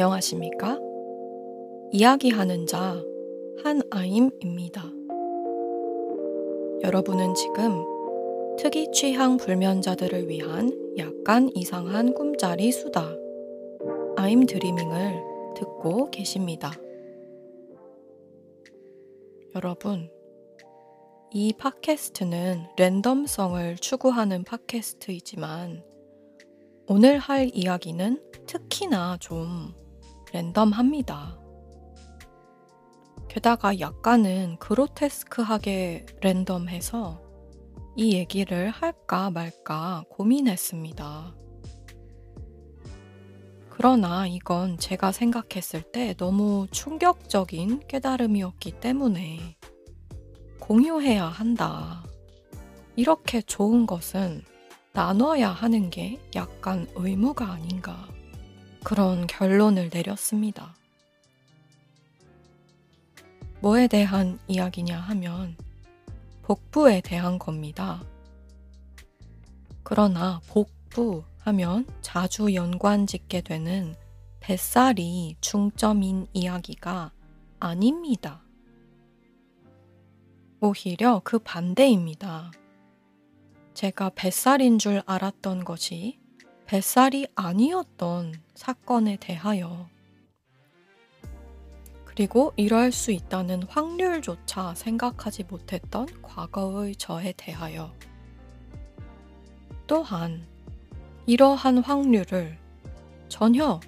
안녕하십니까? 이야기하는 자 한아임입니다. 여러분은 지금 특이 취향 불면자들을 위한 약간 이상한 꿈자리 수다 아임 드리밍을 듣고 계십니다. 여러분, 이 팟캐스트는 랜덤성을 추구하는 팟캐스트이지만 오늘 할 이야기는 특히나 좀 랜덤합니다. 게다가 약간은 그로테스크하게 랜덤해서 이 얘기를 할까 말까 고민했습니다. 그러나 이건 제가 생각했을 때 너무 충격적인 깨달음이었기 때문에 공유해야 한다. 이렇게 좋은 것은 나눠야 하는 게 약간 의무가 아닌가. 그런 결론을 내렸습니다. 뭐에 대한 이야기냐 하면 복부에 대한 겁니다. 그러나 복부 하면 자주 연관 짓게 되는 뱃살이 중점인 이야기가 아닙니다. 오히려 그 반대입니다. 제가 뱃살인 줄 알았던 것이 뱃살이 아니었던 사건에 대하여. 그리고 이럴 수 있다는 확률조차 생각하지 못했던 과거의 저에 대하여. 또한 이러한 확률을 전혀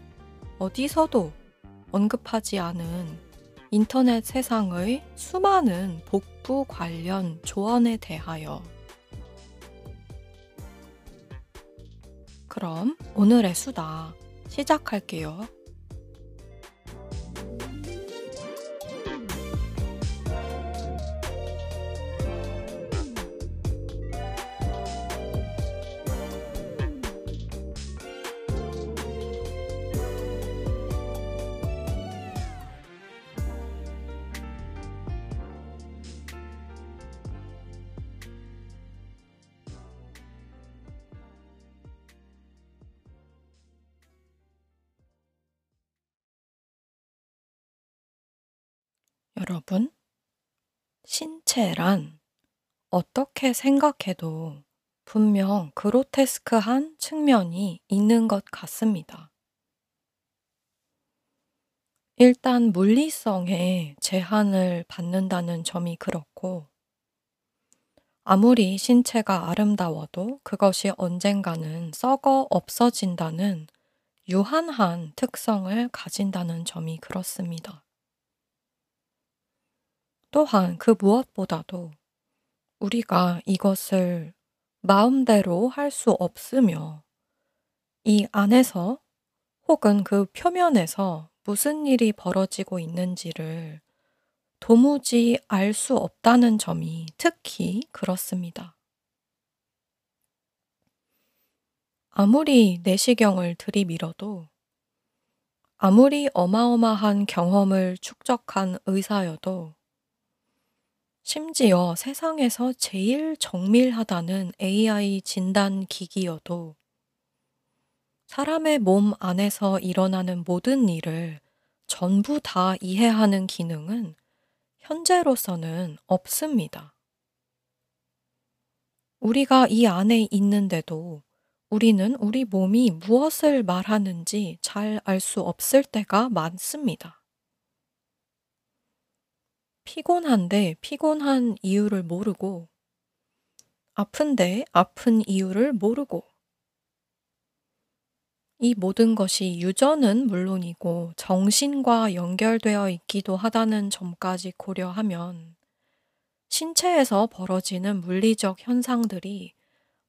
어디서도 언급하지 않은 인터넷 세상의 수많은 복부 관련 조언에 대하여 그럼 오늘의 수다 시작할게요. 여러분, 신체란 어떻게 생각해도 분명 그로테스크한 측면이 있는 것 같습니다. 일단 물리성에 제한을 받는다는 점이 그렇고, 아무리 신체가 아름다워도 그것이 언젠가는 썩어 없어진다는 유한한 특성을 가진다는 점이 그렇습니다. 또한 그 무엇보다도 우리가 이것을 마음대로 할 수 없으며 이 안에서 혹은 그 표면에서 무슨 일이 벌어지고 있는지를 도무지 알 수 없다는 점이 특히 그렇습니다. 아무리 내시경을 들이밀어도 아무리 어마어마한 경험을 축적한 의사여도 심지어 세상에서 제일 정밀하다는 AI 진단 기기여도 사람의 몸 안에서 일어나는 모든 일을 전부 다 이해하는 기능은 현재로서는 없습니다. 우리가 이 안에 있는데도 우리는 우리 몸이 무엇을 말하는지 잘 알 수 없을 때가 많습니다. 피곤한데 피곤한 이유를 모르고, 아픈데 아픈 이유를 모르고, 이 모든 것이 유전은 물론이고 정신과 연결되어 있기도 하다는 점까지 고려하면 신체에서 벌어지는 물리적 현상들이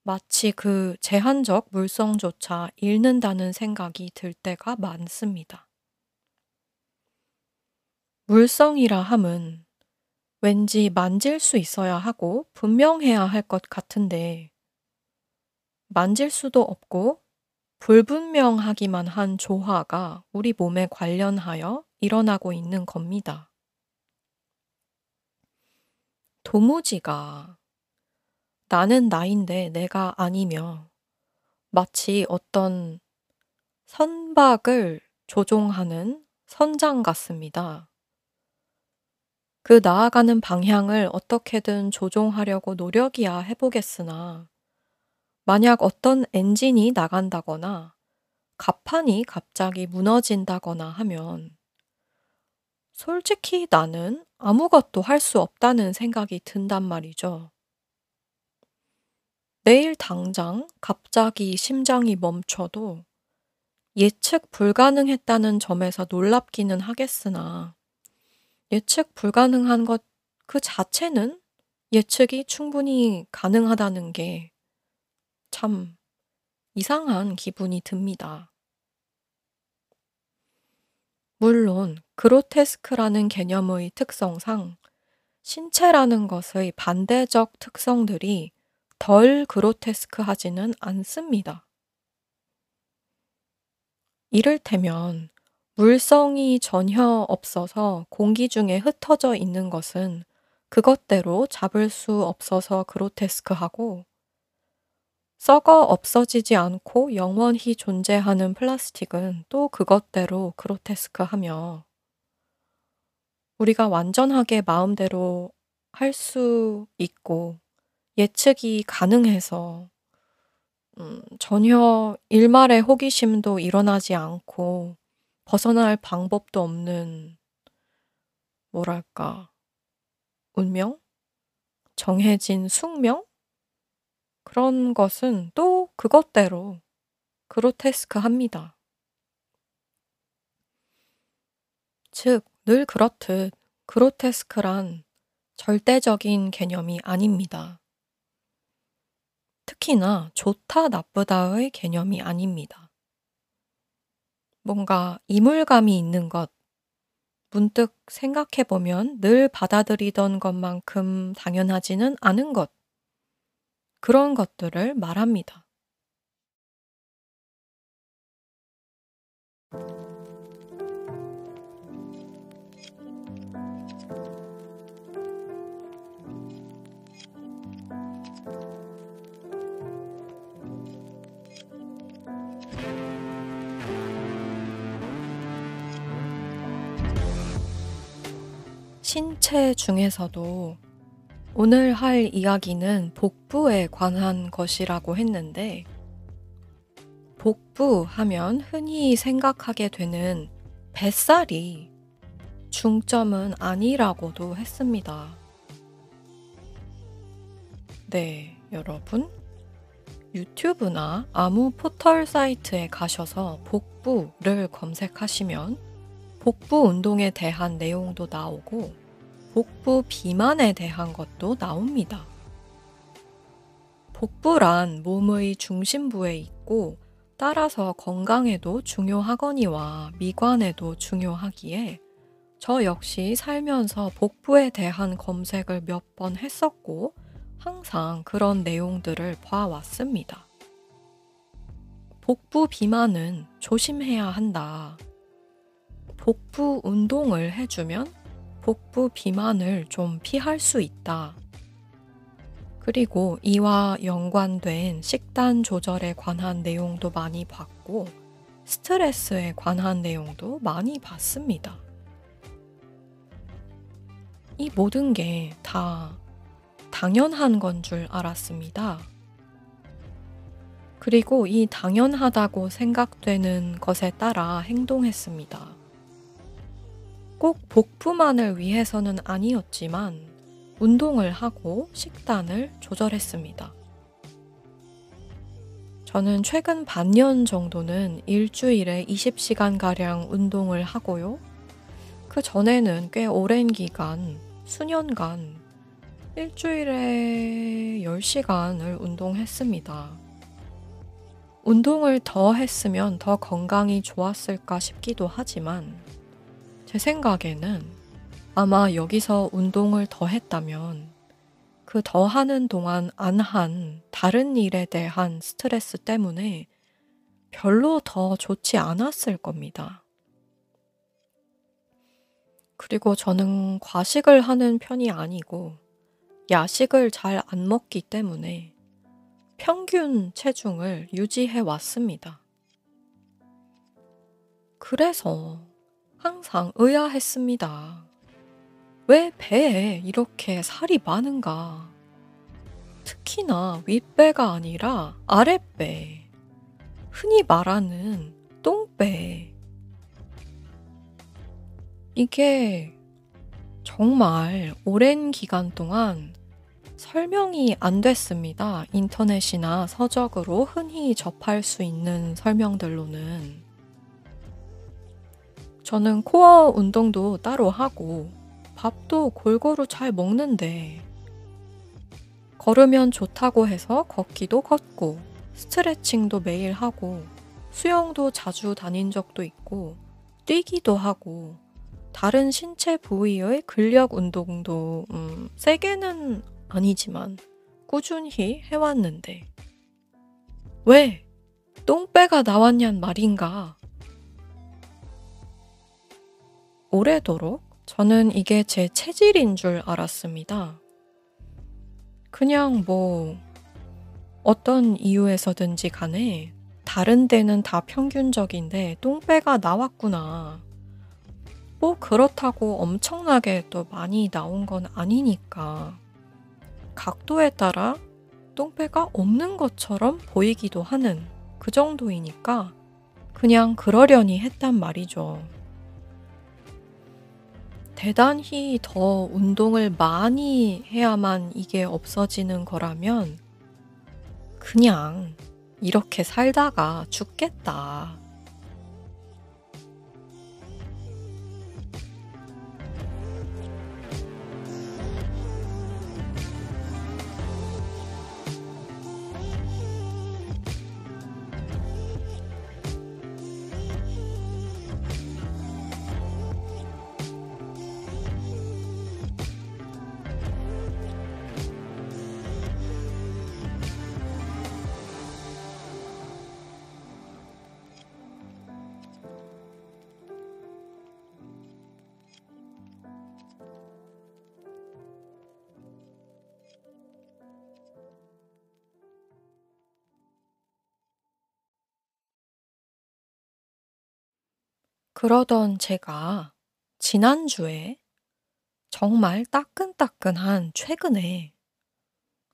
마치 그 제한적 물성조차 잃는다는 생각이 들 때가 많습니다. 물성이라 함은 왠지 만질 수 있어야 하고 분명해야 할 것 같은데 만질 수도 없고 불분명하기만 한 조화가 우리 몸에 관련하여 일어나고 있는 겁니다. 도무지가 나는 나인데 내가 아니며 마치 어떤 선박을 조종하는 선장 같습니다. 그 나아가는 방향을 어떻게든 조종하려고 노력이야 해보겠으나, 만약 어떤 엔진이 나간다거나, 갑판이 갑자기 무너진다거나 하면, 솔직히 나는 아무것도 할 수 없다는 생각이 든단 말이죠. 내일 당장 갑자기 심장이 멈춰도 예측 불가능했다는 점에서 놀랍기는 하겠으나 예측 불가능한 것 그 자체는 예측이 충분히 가능하다는 게 참 이상한 기분이 듭니다. 물론 그로테스크라는 개념의 특성상 신체라는 것의 반대적 특성들이 덜 그로테스크하지는 않습니다. 이를테면 물성이 전혀 없어서 공기 중에 흩어져 있는 것은 그것대로 잡을 수 없어서 그로테스크하고 썩어 없어지지 않고 영원히 존재하는 플라스틱은 또 그것대로 그로테스크하며 우리가 완전하게 마음대로 할 수 있고 예측이 가능해서 음, 전혀 일말의 호기심도 일어나지 않고 벗어날 방법도 없는 뭐랄까 운명? 정해진 숙명? 그런 것은 또 그것대로 그로테스크합니다. 즉, 늘 그렇듯 그로테스크란 절대적인 개념이 아닙니다. 특히나 좋다, 나쁘다의 개념이 아닙니다. 뭔가 이물감이 있는 것, 문득 생각해 보면 늘 받아들이던 것만큼 당연하지는 않은 것, 그런 것들을 말합니다. 신체 중에서도 오늘 할 이야기는 복부에 관한 것이라고 했는데, 복부 하면 흔히 생각하게 되는 뱃살이 중점은 아니라고도 했습니다. 네, 여러분. 유튜브나 아무 포털 사이트에 가셔서 복부를 검색하시면 복부 운동에 대한 내용도 나오고 복부 비만에 대한 것도 나옵니다. 복부란 몸의 중심부에 있고 따라서 건강에도 중요하거니와 미관에도 중요하기에 저 역시 살면서 복부에 대한 검색을 몇 번 했었고 항상 그런 내용들을 봐왔습니다. 복부 비만은 조심해야 한다. 복부 운동을 해주면 복부 비만을 좀 피할 수 있다. 그리고 이와 연관된 식단 조절에 관한 내용도 많이 봤고, 스트레스에 관한 내용도 많이 봤습니다. 이 모든 게 다 당연한 건 줄 알았습니다. 그리고 이 당연하다고 생각되는 것에 따라 행동했습니다. 꼭 복부만을 위해서는 아니었지만 운동을 하고 식단을 조절했습니다. 저는 최근 반년 정도는 일주일에 20시간가량 운동을 하고요. 그 전에는 꽤 오랜 기간, 수년간 일주일에 10시간을 운동했습니다. 운동을 더 했으면 더 건강이 좋았을까 싶기도 하지만 제 생각에는 아마 여기서 운동을 더 했다면 그 더 하는 동안 안 한 다른 일에 대한 스트레스 때문에 별로 더 좋지 않았을 겁니다. 그리고 저는 과식을 하는 편이 아니고 야식을 잘 안 먹기 때문에 평균 체중을 유지해 왔습니다. 그 그래서 항상 의아했습니다. 왜 배에 이렇게 살이 많은가? 특히나 윗배가 아니라 아랫배. 흔히 말하는 똥배. 이게 정말 오랜 기간 동안 설명이 안 됐습니다. 인터넷이나 서적으로 흔히 접할 수 있는 설명들로는. 저는 코어 운동도 따로 하고 밥도 골고루 잘 먹는데 걸으면 좋다고 해서 걷기도 걷고 스트레칭도 매일 하고 수영도 자주 다닌 적도 있고 뛰기도 하고 다른 신체 부위의 근력 운동도 음, 세게는 아니지만 꾸준히 해왔는데 왜 똥배가 나왔냔 말인가? 오래도록 저는 이게 제 체질인 줄 알았습니다. 그냥 뭐 어떤 이유에서든지 간에 다른 데는 다 평균적인데 똥배가 나왔구나. 뭐 그렇다고 엄청나게 또 많이 나온 건 아니니까. 각도에 따라 똥배가 없는 것처럼 보이기도 하는 그 정도이니까 그냥 그러려니 했단 말이죠. 대단히 더 운동을 많이 해야만 이게 없어지는 거라면 그냥 이렇게 살다가 죽겠다. 그러던 제가 지난주에 정말 따끈따끈한 최근에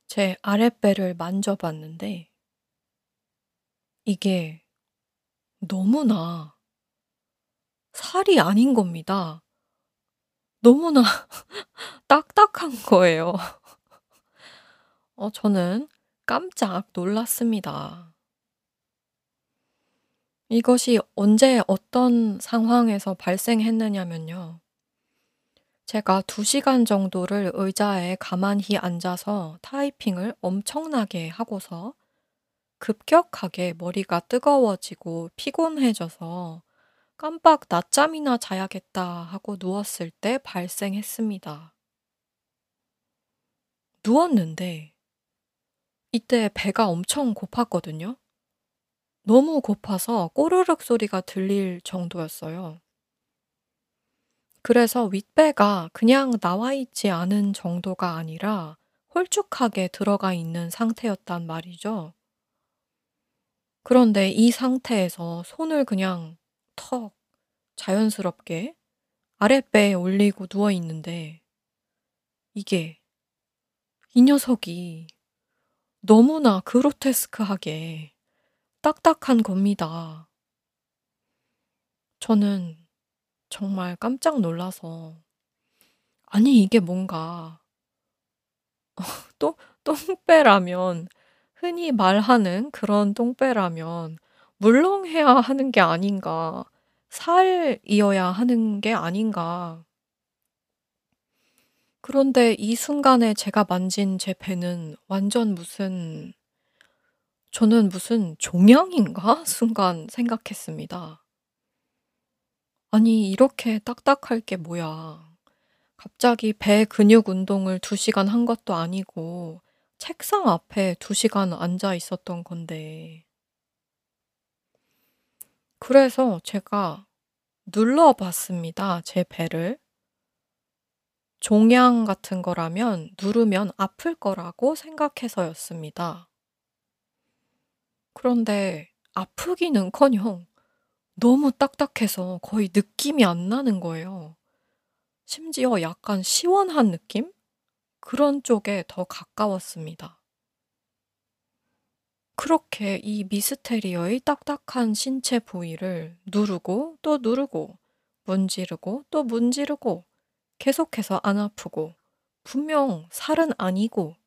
제 아랫배를 만져봤는데 이게 너무나 살이 아닌 겁니다. 너무나 딱딱한 거예요. 어, 저는 깜짝 놀랐습니다. 이것이 언제 어떤 상황에서 발생했느냐면요. 제가 2시간 정도를 의자에 가만히 앉아서 타이핑을 엄청나게 하고서 급격하게 머리가 뜨거워지고 피곤해져서 깜빡 낮잠이나 자야겠다 하고 누웠을 때 발생했습니다. 누웠는데 이때 배가 엄청 고팠거든요. 너무 고파서 꼬르륵 소리가 들릴 정도였어요. 그래서 윗배가 그냥 나와 있지 않은 정도가 아니라 홀쭉하게 들어가 있는 상태였단 말이죠. 그런데 이 상태에서 손을 그냥 턱 자연스럽게 아랫배에 올리고 누워 있는데 이게 이 녀석이 너무나 그로테스크하게 딱딱한 겁니다. 저는 정말 깜짝 놀라서 아니 이게 뭔가 또 똥배라면 흔히 말하는 그런 똥배라면 물렁해야 하는 게 아닌가. 살이어야 하는 게 아닌가. 그런데 이 순간에 제가 만진 제 배는 완전 무슨 저는 무슨 종양인가? 순간 생각했습니다. 아니, 이렇게 딱딱할 게 뭐야. 갑자기 배 근육 운동을 2시간 한 것도 아니고 책상 앞에 2시간 앉아 있었던 건데. 그래서 제가 눌러 봤습니다, 제 배를. 종양 같은 거라면 누르면 아플 거라고 생각해서였습니다. 그런데 아프기는커녕 너무 딱딱해서 거의 느낌이 안 나는 거예요. 심지어 약간 시원한 느낌? 그런 쪽에 더 가까웠습니다. 그렇게 이 미스테리어의 딱딱한 신체 부위를 누르고 또 누르고 문지르고 또 문지르고 계속해서 안 아프고 분명 살은 아니고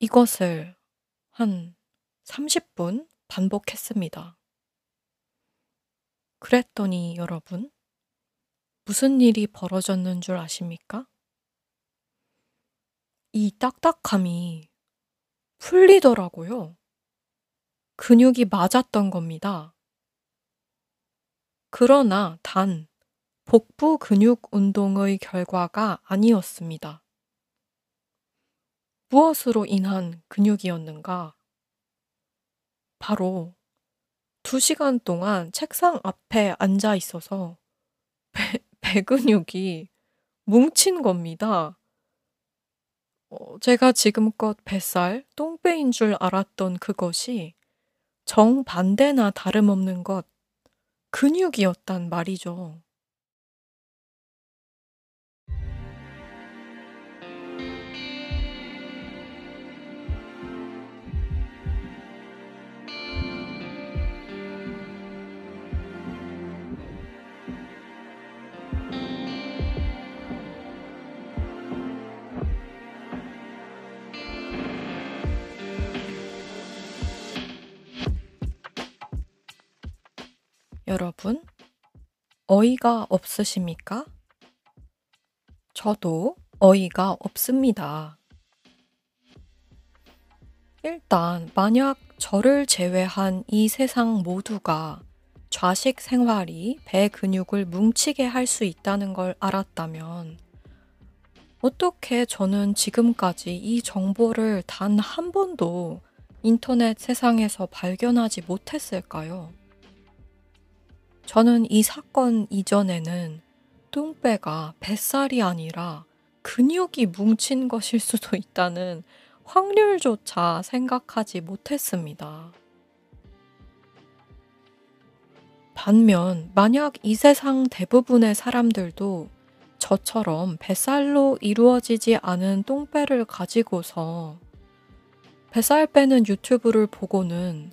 이것을 한 30분 반복했습니다. 그랬더니 여러분, 무슨 일이 벌어졌는 줄 아십니까? 이 딱딱함이 풀리더라고요. 근육이 맞았던 겁니다. 그러나 단 복부 근육 운동의 결과가 아니었습니다. 무엇으로 인한 근육이었는가? 바로 두 시간 동안 책상 앞에 앉아 있어서 배, 배 근육이 뭉친 겁니다. 어, 제가 지금껏 뱃살, 똥배인 줄 알았던 그것이 정반대나 다름없는 것, 근육이었단 말이죠. 여러분, 어이가 없으십니까? 저도 어이가 없습니다. 일단, 만약 저를 제외한 이 세상 모두가 좌식 생활이 배 근육을 뭉치게 할 수 있다는 걸 알았다면, 어떻게 저는 지금까지 이 정보를 단 한 번도 인터넷 세상에서 발견하지 못했을까요? 저는 이 사건 이전에는 뚱배가 뱃살이 아니라 근육이 뭉친 것일 수도 있다는 확률조차 생각하지 못했습니다. 반면, 만약 이 세상 대부분의 사람들도 저처럼 뱃살로 이루어지지 않은 똥배를 가지고서 뱃살 빼는 유튜브를 보고는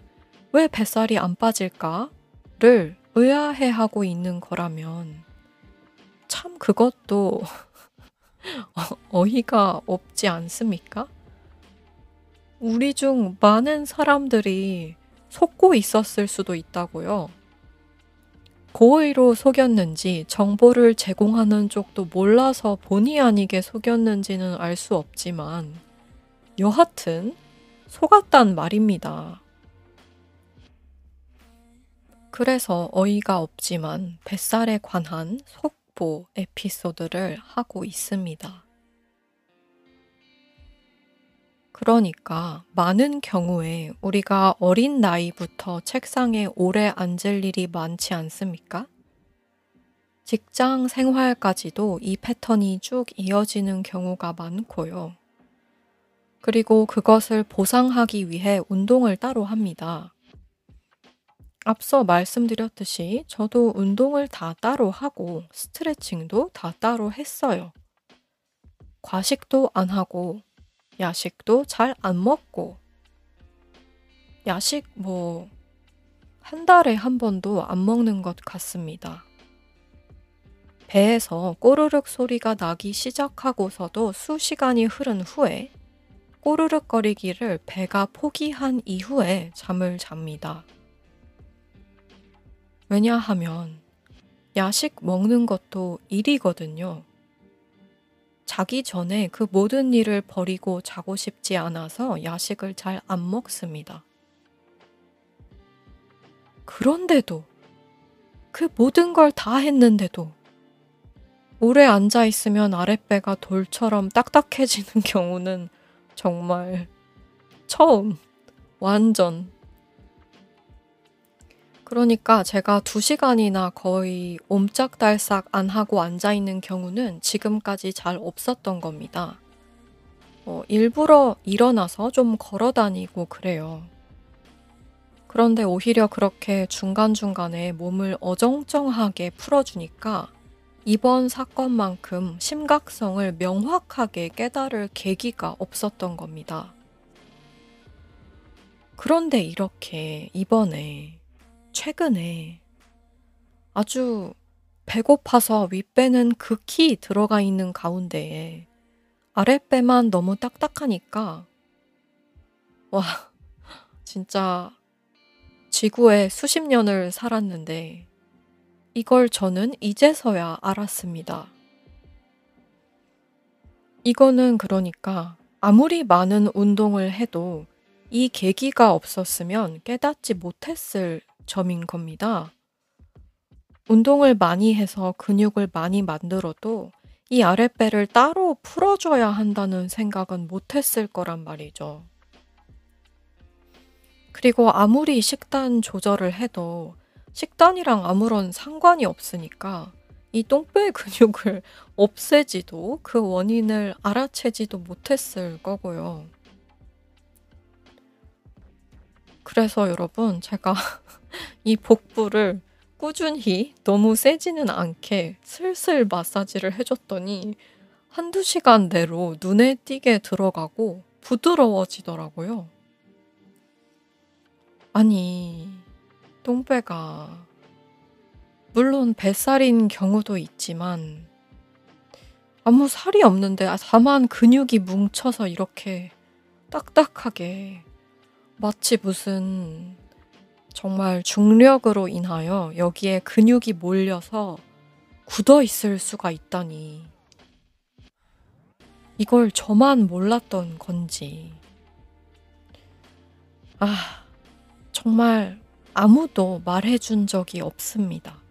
왜 뱃살이 안 빠질까를 의아해하고 있는 거라면 참 그것도 어, 어이가 없지 않습니까? 우리 중 많은 사람들이 속고 있었을 수도 있다고요. 고의로 속였는지 정보를 제공하는 쪽도 몰라서 본의 아니게 속였는지는 알 수 없지만 여하튼 속았단 말입니다. 그래서 어이가 없지만 뱃살에 관한 속보 에피소드를 하고 있습니다. 그러니까 많은 경우에 우리가 어린 나이부터 책상에 오래 앉을 일이 많지 않습니까? 직장 생활까지도 이 패턴이 쭉 이어지는 경우가 많고요. 그리고 그것을 보상하기 위해 운동을 따로 합니다. 앞서 말씀드렸듯이 저도 운동을 다 따로 하고 스트레칭도 다 따로 했어요. 과식도 안 하고 야식도 잘 안 먹고 야식 뭐 한 달에 한 번도 안 먹는 것 같습니다. 배에서 꼬르륵 소리가 나기 시작하고서도 수시간이 흐른 후에 꼬르륵거리기를 배가 포기한 이후에 잠을 잡니다. 왜냐하면 야식 먹는 것도 일이거든요. 자기 전에 그 모든 일을 버리고 자고 싶지 않아서 야식을 잘 안 먹습니다. 그런데도 그 모든 걸 다 했는데도 오래 앉아 있으면 아랫배가 돌처럼 딱딱해지는 경우는 정말 처음 완전 그러니까 제가 두 시간이나 거의 옴짝달싹 안 하고 앉아 있는 경우는 지금까지 잘 없었던 겁니다. 어, 일부러 일어나서 좀 걸어 다니고 그래요. 그런데 오히려 그렇게 중간중간에 몸을 어정쩡하게 풀어주니까 이번 사건만큼 심각성을 명확하게 깨달을 계기가 없었던 겁니다. 그런데 이렇게 이번에, 최근에 아주 배고파서 윗배는 극히 들어가 있는 가운데에 아랫배만 너무 딱딱하니까, 와, 진짜 지구에 수십 년을 살았는데, 이걸 저는 이제서야 알았습니다. 이거는 그러니까 아무리 많은 운동을 해도 이 계기가 없었으면 깨닫지 못했을 점인 겁니다. 운동을 많이 해서 근육을 많이 만들어도 이 아랫배를 따로 풀어줘야 한다는 생각은 못했을 거란 말이죠. 그리고 아무리 식단 조절을 해도 식단이랑 아무런 상관이 없으니까 이 똥배 근육을 없애지도 그 원인을 알아채지도 못했을 거고요. 그래서 여러분, 제가 이 복부를 꾸준히 너무 세지는 않게 슬슬 마사지를 해줬더니 한두 시간 내로 눈에 띄게 들어가고 부드러워지더라고요. 아니, 똥배가 물론 뱃살인 경우도 있지만 아무 살이 없는데 다만 근육이 뭉쳐서 이렇게 딱딱하게 마치 무슨 정말 중력으로 인하여 여기에 근육이 몰려서 굳어 있을 수가 있다니. 이걸 저만 몰랐던 건지. 아, 정말 아무도 말해준 적이 없습니다.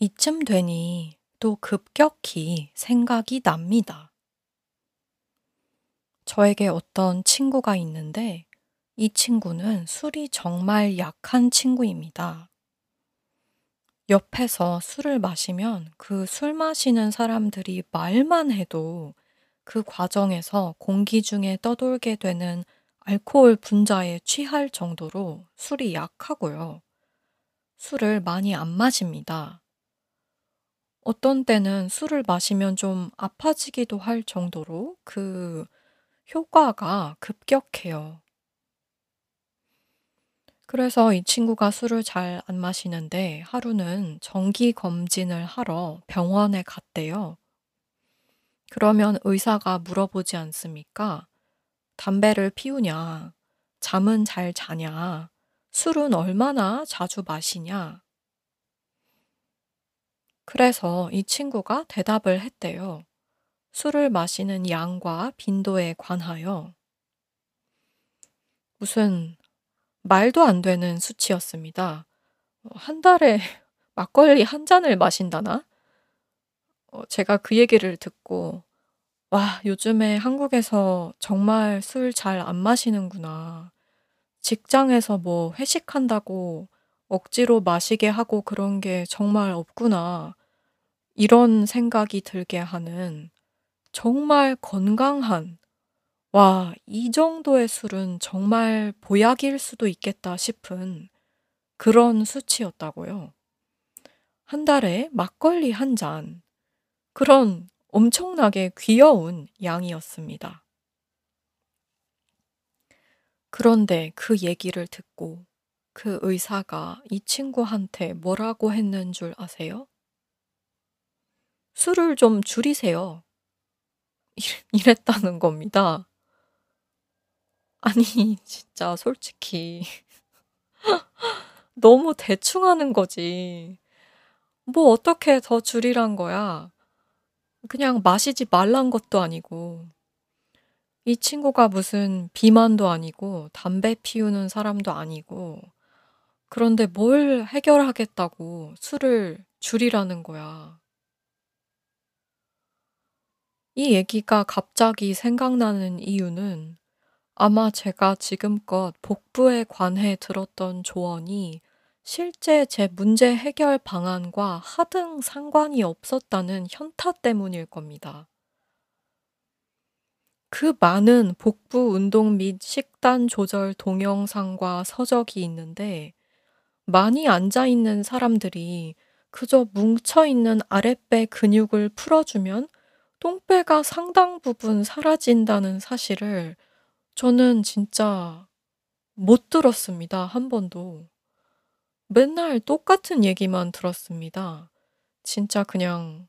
이쯤 되니 또 급격히 생각이 납니다. 저에게 어떤 친구가 있는데 이 친구는 술이 정말 약한 친구입니다. 옆에서 술을 마시면 그 술 마시는 사람들이 말만 해도 그 과정에서 공기 중에 떠돌게 되는 알코올 분자에 취할 정도로 술이 약하고요. 술을 많이 안 마십니다. 어떤 때는 술을 마시면 좀 아파지기도 할 정도로 그 효과가 급격해요. 그래서 이 친구가 술을 잘 안 마시는데 하루는 정기 검진을 하러 병원에 갔대요. 그러면 의사가 물어보지 않습니까? 담배를 피우냐? 잠은 잘 자냐? 술은 얼마나 자주 마시냐? 그래서 이 친구가 대답을 했대요. 술을 마시는 양과 빈도에 관하여 무슨 말도 안 되는 수치였습니다. 어, 한 달에 막걸리 한 잔을 마신다나? 어, 제가 그 얘기를 듣고, 와, 요즘에 한국에서 정말 술 잘 안 마시는구나. 직장에서 뭐 회식한다고 억지로 마시게 하고 그런 게 정말 없구나. 이런 생각이 들게 하는 정말 건강한, 와, 이 정도의 술은 정말 보약일 수도 있겠다 싶은 그런 수치였다고요. 한 달에 막걸리 한 잔. 그런 엄청나게 귀여운 양이었습니다. 그런데 그 얘기를 듣고 그 의사가 이 친구한테 뭐라고 했는 줄 아세요? 술을 좀 줄이세요. 이랬다는 겁니다. 아니, 진짜 솔직히 너무 대충 하는 거지. 뭐 어떻게 더 줄이란 거야. 그냥 마시지 말란 것도 아니고. 이 친구가 무슨 비만도 아니고 담배 피우는 사람도 아니고 그런데 뭘 해결하겠다고 술을 줄이라는 거야. 이 얘기가 갑자기 생각나는 이유는 아마 제가 지금껏 복부에 관해 들었던 조언이 실제 제 문제 해결 방안과 하등 상관이 없었다는 현타 때문일 겁니다. 그 많은 복부 운동 및 식단 조절 동영상과 서적이 있는데 많이 앉아 있는 사람들이 그저 뭉쳐 있는 아랫배 근육을 풀어주면 똥배가 상당 부분 사라진다는 사실을 저는 진짜 못 들었습니다. 한 번도. 맨날 똑같은 얘기만 들었습니다. 진짜 그냥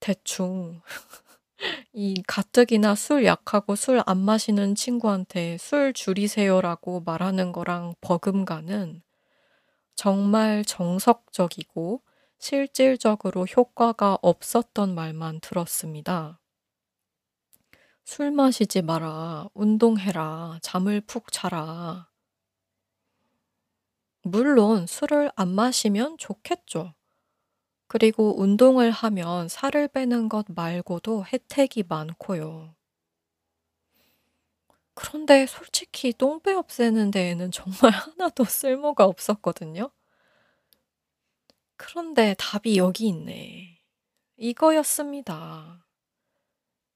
대충 이 가뜩이나 술 약하고 술 안 마시는 친구한테 술 줄이세요라고 말하는 거랑 버금가는 정말 정석적이고 실질적으로 효과가 없었던 말만 들었습니다. 술 마시지 마라. 운동해라. 잠을 푹 자라. 물론 술을 안 마시면 좋겠죠. 그리고 운동을 하면 살을 빼는 것 말고도 혜택이 많고요. 그런데 솔직히 똥배 없애는 데에는 정말 하나도 쓸모가 없었거든요. 그런데 답이 여기 있네. 이거였습니다.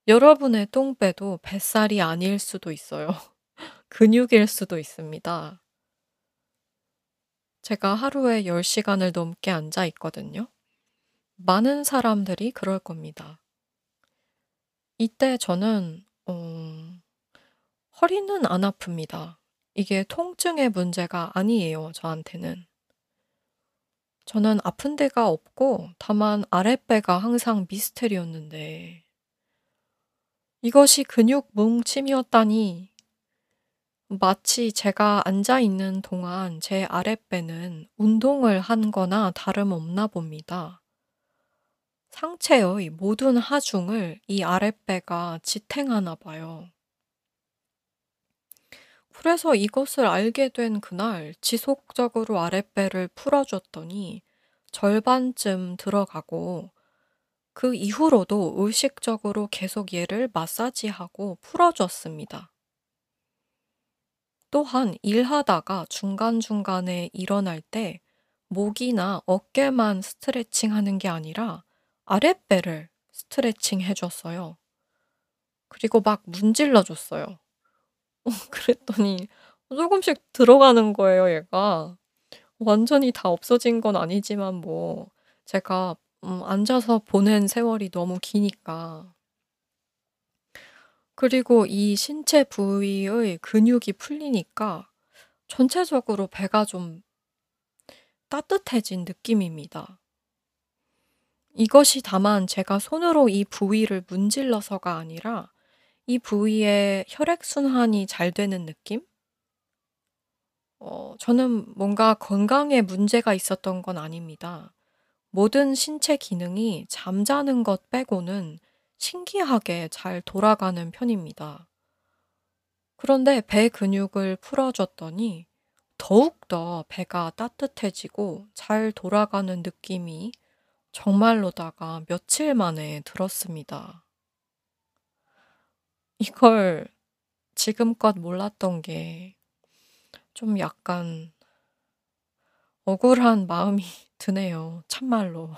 여러분의 똥배도 뱃살이 아닐 수도 있어요. 근육일 수도 있습니다. 제가 하루에 10시간을 넘게 앉아 있거든요. 많은 사람들이 그럴 겁니다. 이때 저는, 어, 허리는 안 아픕니다. 이게 통증의 문제가 아니에요, 저한테는. 저는 아픈 데가 없고, 다만 아랫배가 항상 미스테리였는데, 이것이 근육 뭉침이었다니 마치 제가 앉아 있는 동안 제 아랫배는 운동을 한 거나 다름없나 봅니다. 상체의 모든 하중을 이 아랫배가 지탱하나 봐요. 그래서 이것을 알게 된 그날 지속적으로 아랫배를 풀어줬더니 절반쯤 들어가고 그 이후로도 의식적으로 계속 얘를 마사지하고 풀어줬습니다. 또한 일하다가 중간중간에 일어날 때 목이나 어깨만 스트레칭 하는 게 아니라 아랫배를 스트레칭 해줬어요. 그리고 막 문질러 줬어요. 어, 그랬더니 조금씩 들어가는 거예요, 얘가. 완전히 다 없어진 건 아니지만 뭐 제가 음, 앉아서 보낸 세월이 너무 기니까. 그리고 이 신체 부위의 근육이 풀리니까 전체적으로 배가 좀 따뜻해진 느낌입니다. 이것이 다만 제가 손으로 이 부위를 문질러서가 아니라 이 부위에 혈액순환이 잘 되는 느낌? 어, 저는 뭔가 건강에 문제가 있었던 건 아닙니다. 모든 신체 기능이 잠자는 것 빼고는 신기하게 잘 돌아가는 편입니다. 그런데 배 근육을 풀어줬더니 더욱더 배가 따뜻해지고 잘 돌아가는 느낌이 정말로다가 며칠 만에 들었습니다. 이걸 지금껏 몰랐던 게 좀 약간 억울한 마음이 드네요. 참말로.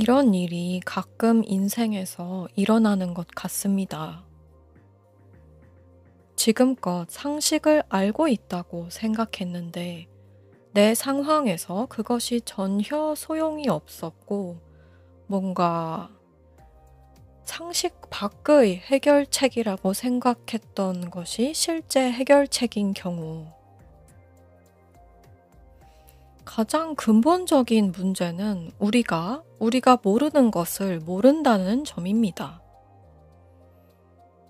이런 일이 가끔 인생에서 일어나는 것 같습니다. 지금껏 상식을 알고 있다고 생각했는데 내 상황에서 그것이 전혀 소용이 없었고 뭔가 상식 밖의 해결책이라고 생각했던 것이 실제 해결책인 경우 가장 근본적인 문제는 우리가 우리가 모르는 것을 모른다는 점입니다.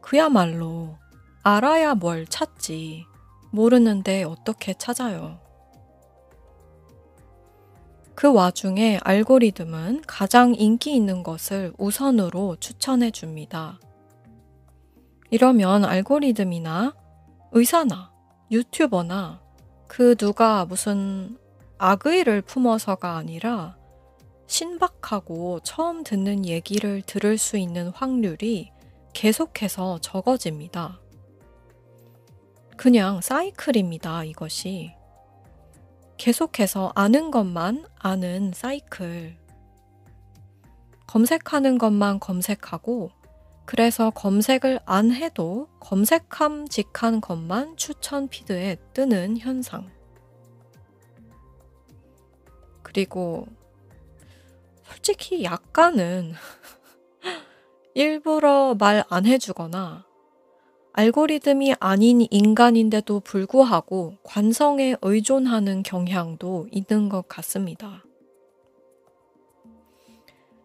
그야말로 알아야 뭘 찾지 모르는데 어떻게 찾아요. 그 와중에 알고리즘은 가장 인기 있는 것을 우선으로 추천해 줍니다. 이러면 알고리즘이나 의사나 유튜버나 그 누가 무슨 악의를 품어서가 아니라 신박하고 처음 듣는 얘기를 들을 수 있는 확률이 계속해서 적어집니다. 그냥 사이클입니다, 이것이. 계속해서 아는 것만 아는 사이클. 검색하는 것만 검색하고, 그래서 검색을 안 해도 검색함 직한 것만 추천 피드에 뜨는 현상. 그리고 솔직히 약간은 일부러 말 안 해주거나 알고리즘이 아닌 인간인데도 불구하고 관성에 의존하는 경향도 있는 것 같습니다.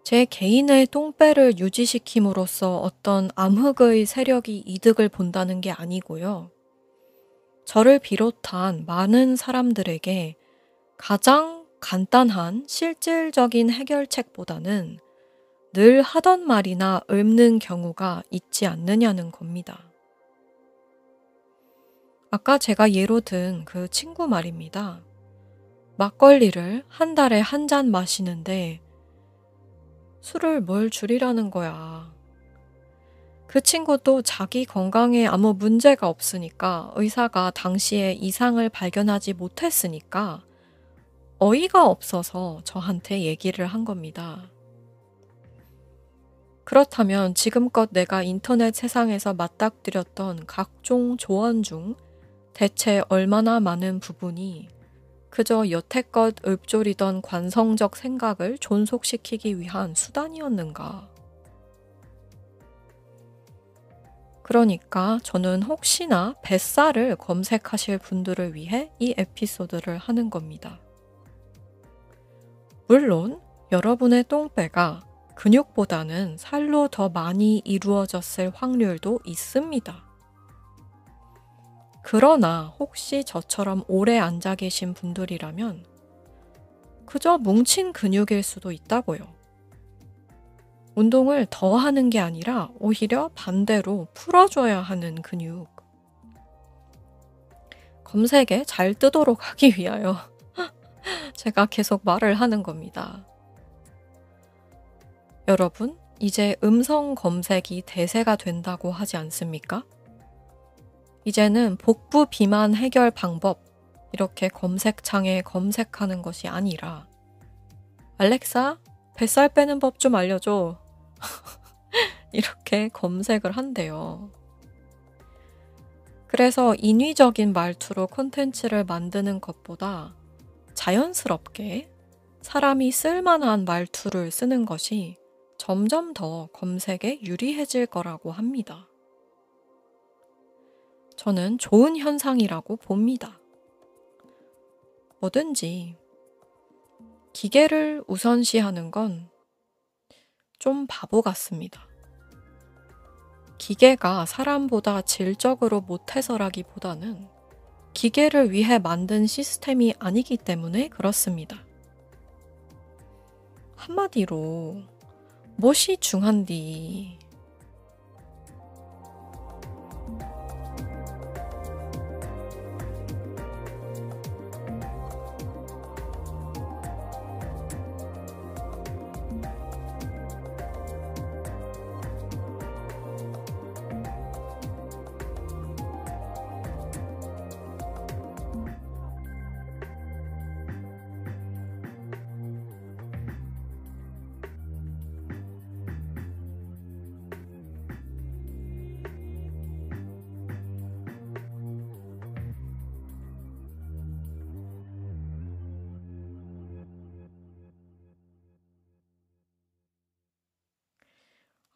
제 개인의 똥배를 유지시킴으로써 어떤 암흑의 세력이 이득을 본다는 게 아니고요. 저를 비롯한 많은 사람들에게 가장 간단한 실질적인 해결책보다는 늘 하던 말이나 읊는 경우가 있지 않느냐는 겁니다. 아까 제가 예로 든 그 친구 말입니다. 막걸리를 한 달에 한 잔 마시는데 술을 뭘 줄이라는 거야. 그 친구도 자기 건강에 아무 문제가 없으니까 의사가 당시에 이상을 발견하지 못했으니까 어이가 없어서 저한테 얘기를 한 겁니다. 그렇다면 지금껏 내가 인터넷 세상에서 맞닥뜨렸던 각종 조언 중 대체 얼마나 많은 부분이 그저 여태껏 읊조리던 관성적 생각을 존속시키기 위한 수단이었는가? 그러니까 저는 혹시나 뱃살을 검색하실 분들을 위해 이 에피소드를 하는 겁니다. 물론 여러분의 똥배가 근육보다는 살로 더 많이 이루어졌을 확률도 있습니다. 그러나 혹시 저처럼 오래 앉아 계신 분들이라면 그저 뭉친 근육일 수도 있다고요. 운동을 더 하는 게 아니라 오히려 반대로 풀어줘야 하는 근육. 검색에 잘 뜨도록 하기 위하여 제가 계속 말을 하는 겁니다. 여러분, 이제 음성 검색이 대세가 된다고 하지 않습니까? 이제는 복부 비만 해결 방법, 이렇게 검색창에 검색하는 것이 아니라, 알렉사, 뱃살 빼는 법 좀 알려줘. 이렇게 검색을 한대요. 그래서 인위적인 말투로 콘텐츠를 만드는 것보다 자연스럽게 사람이 쓸만한 말투를 쓰는 것이 점점 더 검색에 유리해질 거라고 합니다. 저는 좋은 현상이라고 봅니다. 뭐든지 기계를 우선시하는 건 좀 바보 같습니다. 기계가 사람보다 질적으로 못해서라기보다는 기계를 위해 만든 시스템이 아니기 때문에 그렇습니다. 한마디로, 무엇이 중한디?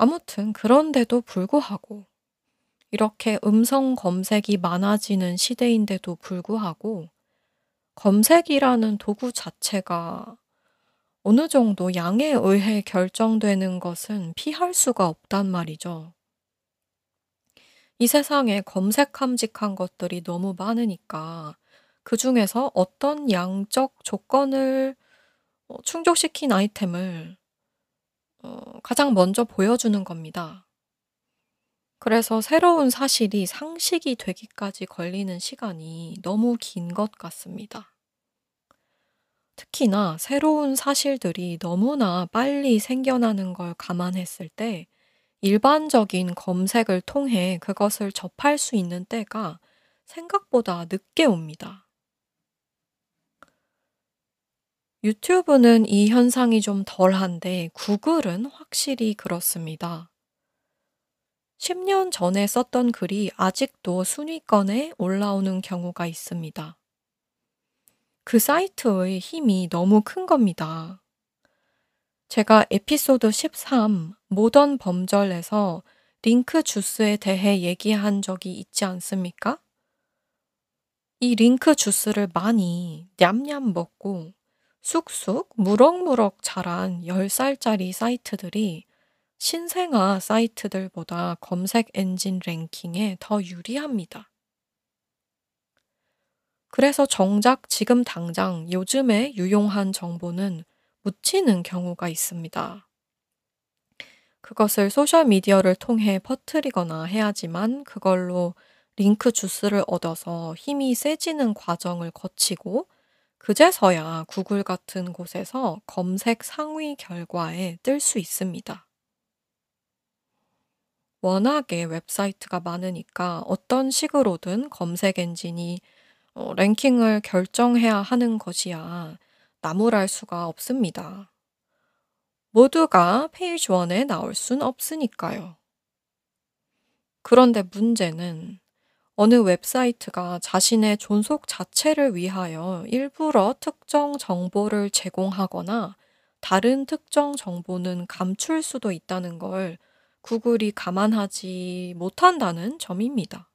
아무튼 그런데도 불구하고 이렇게 음성 검색이 많아지는 시대인데도 불구하고 검색이라는 도구 자체가 어느 정도 양에 의해 결정되는 것은 피할 수가 없단 말이죠. 이 세상에 검색함직한 것들이 너무 많으니까 그 중에서 어떤 양적 조건을 어, 충족시킨 아이템을 어, 가장 먼저 보여주는 겁니다. 그래서 새로운 사실이 상식이 되기까지 걸리는 시간이 너무 긴 것 같습니다. 특히나 새로운 사실들이 너무나 빨리 생겨나는 걸 감안했을 때 일반적인 검색을 통해 그것을 접할 수 있는 때가 생각보다 늦게 옵니다. 유튜브는 이 현상이 좀 덜한데 구글은 확실히 그렇습니다. 10년 전에 썼던 글이 아직도 순위권에 올라오는 경우가 있습니다. 그 사이트의 힘이 너무 큰 겁니다. 제가 에피소드 13 모던 범절에서 링크 주스에 대해 얘기한 적이 있지 않습니까? 이 링크 주스를 많이 냠냠 먹고 쑥쑥 무럭무럭 자란 10살짜리 사이트들이 신생아 사이트들보다 검색 엔진 랭킹에 더 유리합니다. 그래서 정작 지금 당장 요즘에 유용한 정보는 묻히는 경우가 있습니다. 그것을 소셜미디어를 통해 퍼뜨리거나 해야지만 그걸로 link juice를 얻어서 힘이 세지는 과정을 거치고 그제서야 구글 같은 곳에서 검색 상위 결과에 뜰 수 있습니다. 워낙에 웹사이트가 많으니까 어떤 식으로든 검색 엔진이 어, 랭킹을 결정해야 하는 것이야 나무랄 수가 없습니다. 모두가 page one에 나올 순 없으니까요. 그런데 문제는 어느 웹사이트가 자신의 존속 자체를 위하여 일부러 특정 정보를 제공하거나 다른 특정 정보는 감출 수도 있다는 걸 구글이 감안하지 못한다는 점입니다.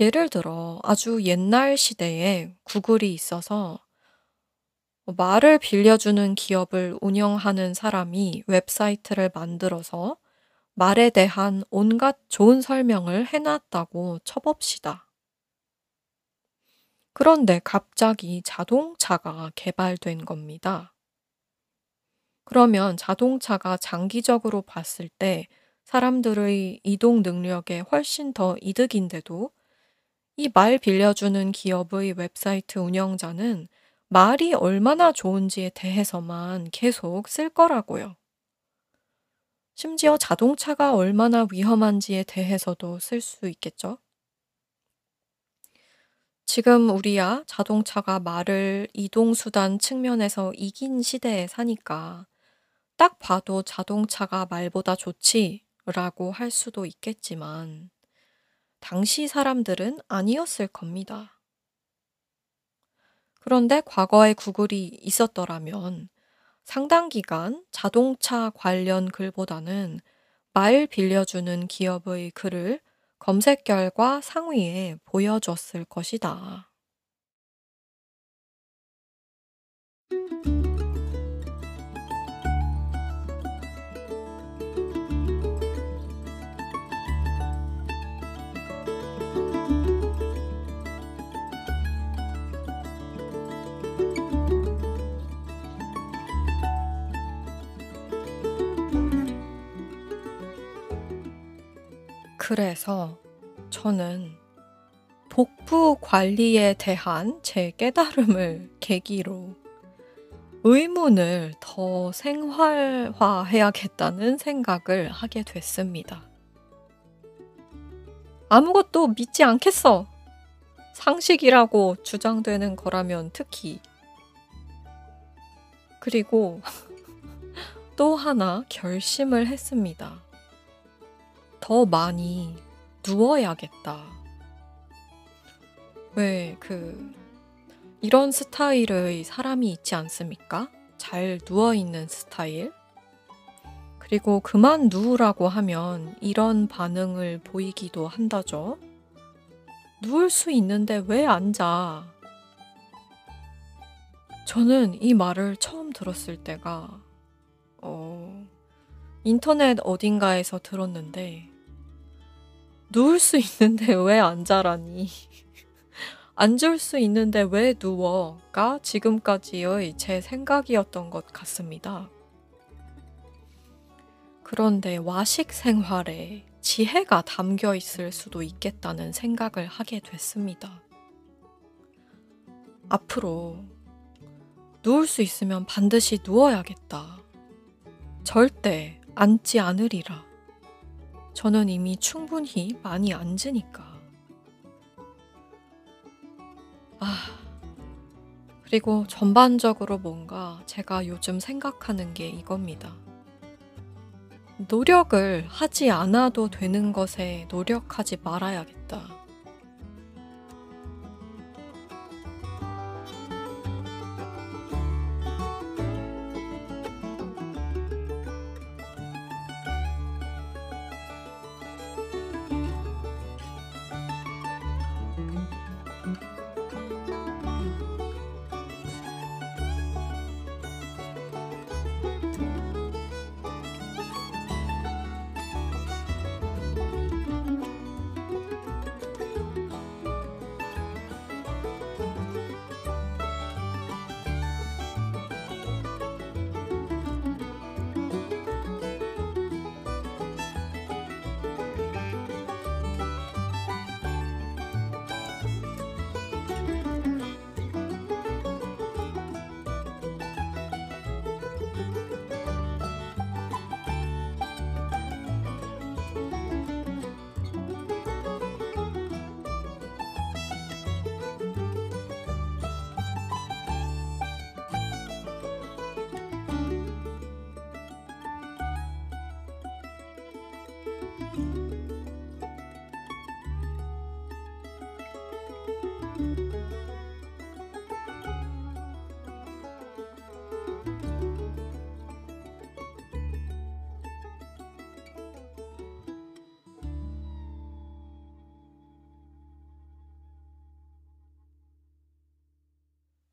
예를 들어 아주 옛날 시대에 구글이 있어서 말을 빌려주는 기업을 운영하는 사람이 웹사이트를 만들어서 말에 대한 온갖 좋은 설명을 해놨다고 쳐봅시다. 그런데 갑자기 자동차가 개발된 겁니다. 그러면 자동차가 장기적으로 봤을 때 사람들의 이동 능력에 훨씬 더 이득인데도 이 말 빌려주는 기업의 웹사이트 운영자는 말이 얼마나 좋은지에 대해서만 계속 쓸 거라고요. 심지어 자동차가 얼마나 위험한지에 대해서도 쓸 수 있겠죠? 지금 우리야 자동차가 말을 이동수단 측면에서 이긴 시대에 사니까 딱 봐도 자동차가 말보다 좋지 라고 할 수도 있겠지만 당시 사람들은 아니었을 겁니다. 그런데 과거에 구글이 있었더라면 상당 기간 자동차 관련 글보다는 말 빌려주는 기업의 글을 검색 결과 상위에 보여줬을 것이다. 그래서 저는 복부 관리에 대한 제 깨달음을 계기로 의문을 더 생활화해야겠다는 생각을 하게 됐습니다. 아무것도 믿지 않겠어. 상식이라고 주장되는 거라면 특히. 그리고 또 하나 결심을 했습니다. 더 많이 누워야겠다. 왜, 그, 이런 스타일의 사람이 있지 않습니까? 잘 누워있는 스타일? 그리고 그만 누우라고 하면 이런 반응을 보이기도 한다죠. 누울 수 있는데 왜 앉아? 저는 이 말을 처음 들었을 때가, 어, 인터넷 어딘가에서 들었는데, 누울 수 있는데 왜 앉아라니? 앉을 수 있는데 왜 누워?가 지금까지의 제 생각이었던 것 같습니다. 그런데 와식 생활에 지혜가 담겨 있을 수도 있겠다는 생각을 하게 됐습니다. 앞으로 누울 수 있으면 반드시 누워야겠다. 절대 앉지 않으리라. 저는 이미 충분히 많이 앉으니까. 아, 그리고 전반적으로 뭔가 제가 요즘 생각하는 게 이겁니다. 노력을 하지 않아도 되는 것에 노력하지 말아야겠다.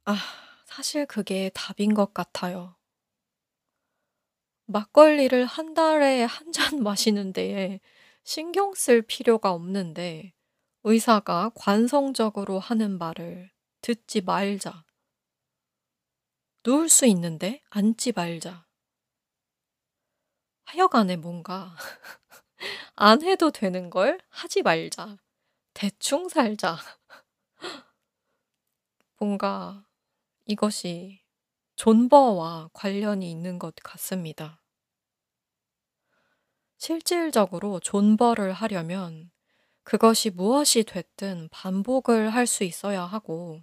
아, 사실 그게 답인 것 같아요. 막걸리를 한 달에 한잔 마시는 데에 신경 쓸 필요가 없는데 의사가 관성적으로 하는 말을 듣지 말자. 누울 수 있는데 앉지 말자. 하여간에 뭔가 안 해도 되는 걸 하지 말자. 대충 살자. 뭔가 이것이 존버와 관련이 있는 것 같습니다. 실질적으로 존버를 하려면 그것이 무엇이 됐든 반복을 할 수 있어야 하고,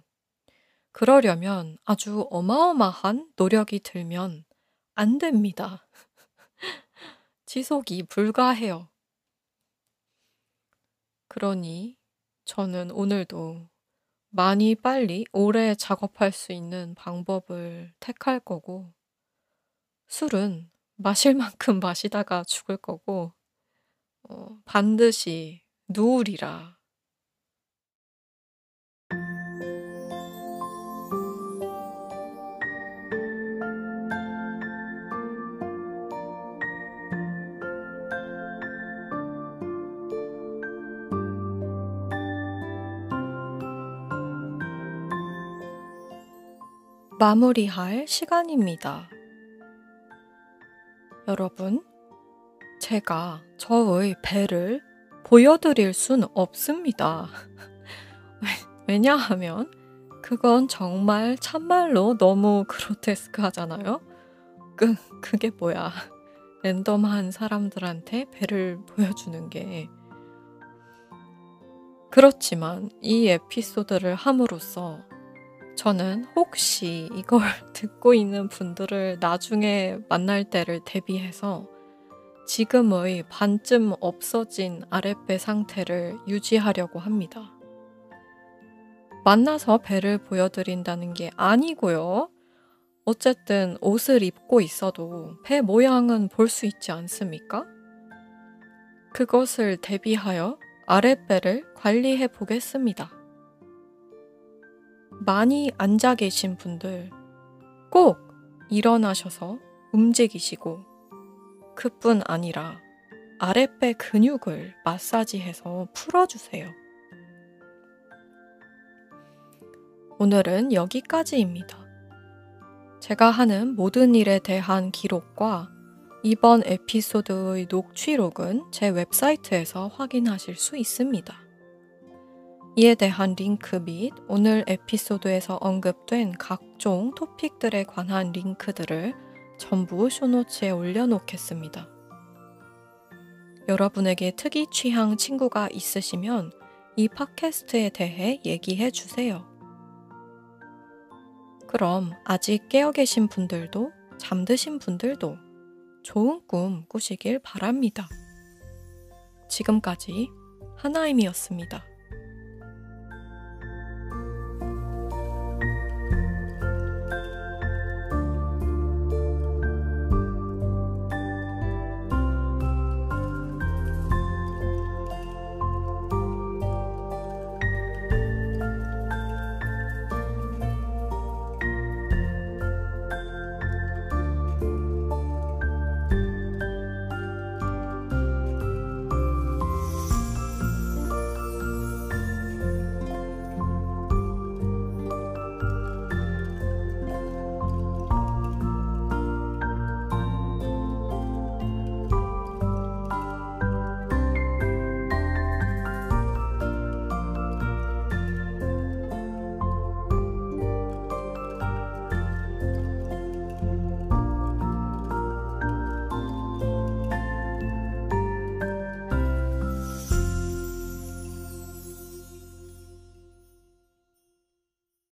그러려면 아주 어마어마한 노력이 들면 안 됩니다. 지속이 불가해요. 그러니 저는 오늘도 많이 빨리 오래 작업할 수 있는 방법을 택할 거고, 술은 마실 만큼 마시다가 죽을 거고, 어, 반드시 누우리라. 마무리할 시간입니다. 여러분, 제가 저의 배를 보여드릴 순 없습니다. 왜냐하면 그건 정말 참말로 너무 그로테스크 하잖아요? 그, 그게 뭐야. 랜덤한 사람들한테 배를 보여주는 게. 그렇지만 이 에피소드를 함으로써 저는 혹시 이걸 듣고 있는 분들을 나중에 만날 때를 대비해서 지금의 반쯤 없어진 아랫배 상태를 유지하려고 합니다. 만나서 배를 보여드린다는 게 아니고요. 어쨌든 옷을 입고 있어도 배 모양은 볼 수 있지 않습니까? 그것을 대비하여 아랫배를 관리해 보겠습니다. 많이 앉아 계신 분들 꼭 일어나셔서 움직이시고 그뿐 아니라 아랫배 근육을 마사지해서 풀어주세요. 오늘은 여기까지입니다. 제가 하는 모든 일에 대한 기록과 이번 에피소드의 녹취록은 제 웹사이트에서 확인하실 수 있습니다. 이에 대한 링크 및 오늘 에피소드에서 언급된 각종 토픽들에 관한 링크들을 전부 쇼노츠에 올려놓겠습니다. 여러분에게 특이 취향 친구가 있으시면 이 팟캐스트에 대해 얘기해 주세요. 그럼 아직 깨어 계신 분들도 잠드신 분들도 좋은 꿈 꾸시길 바랍니다. 지금까지 하나임이었습니다.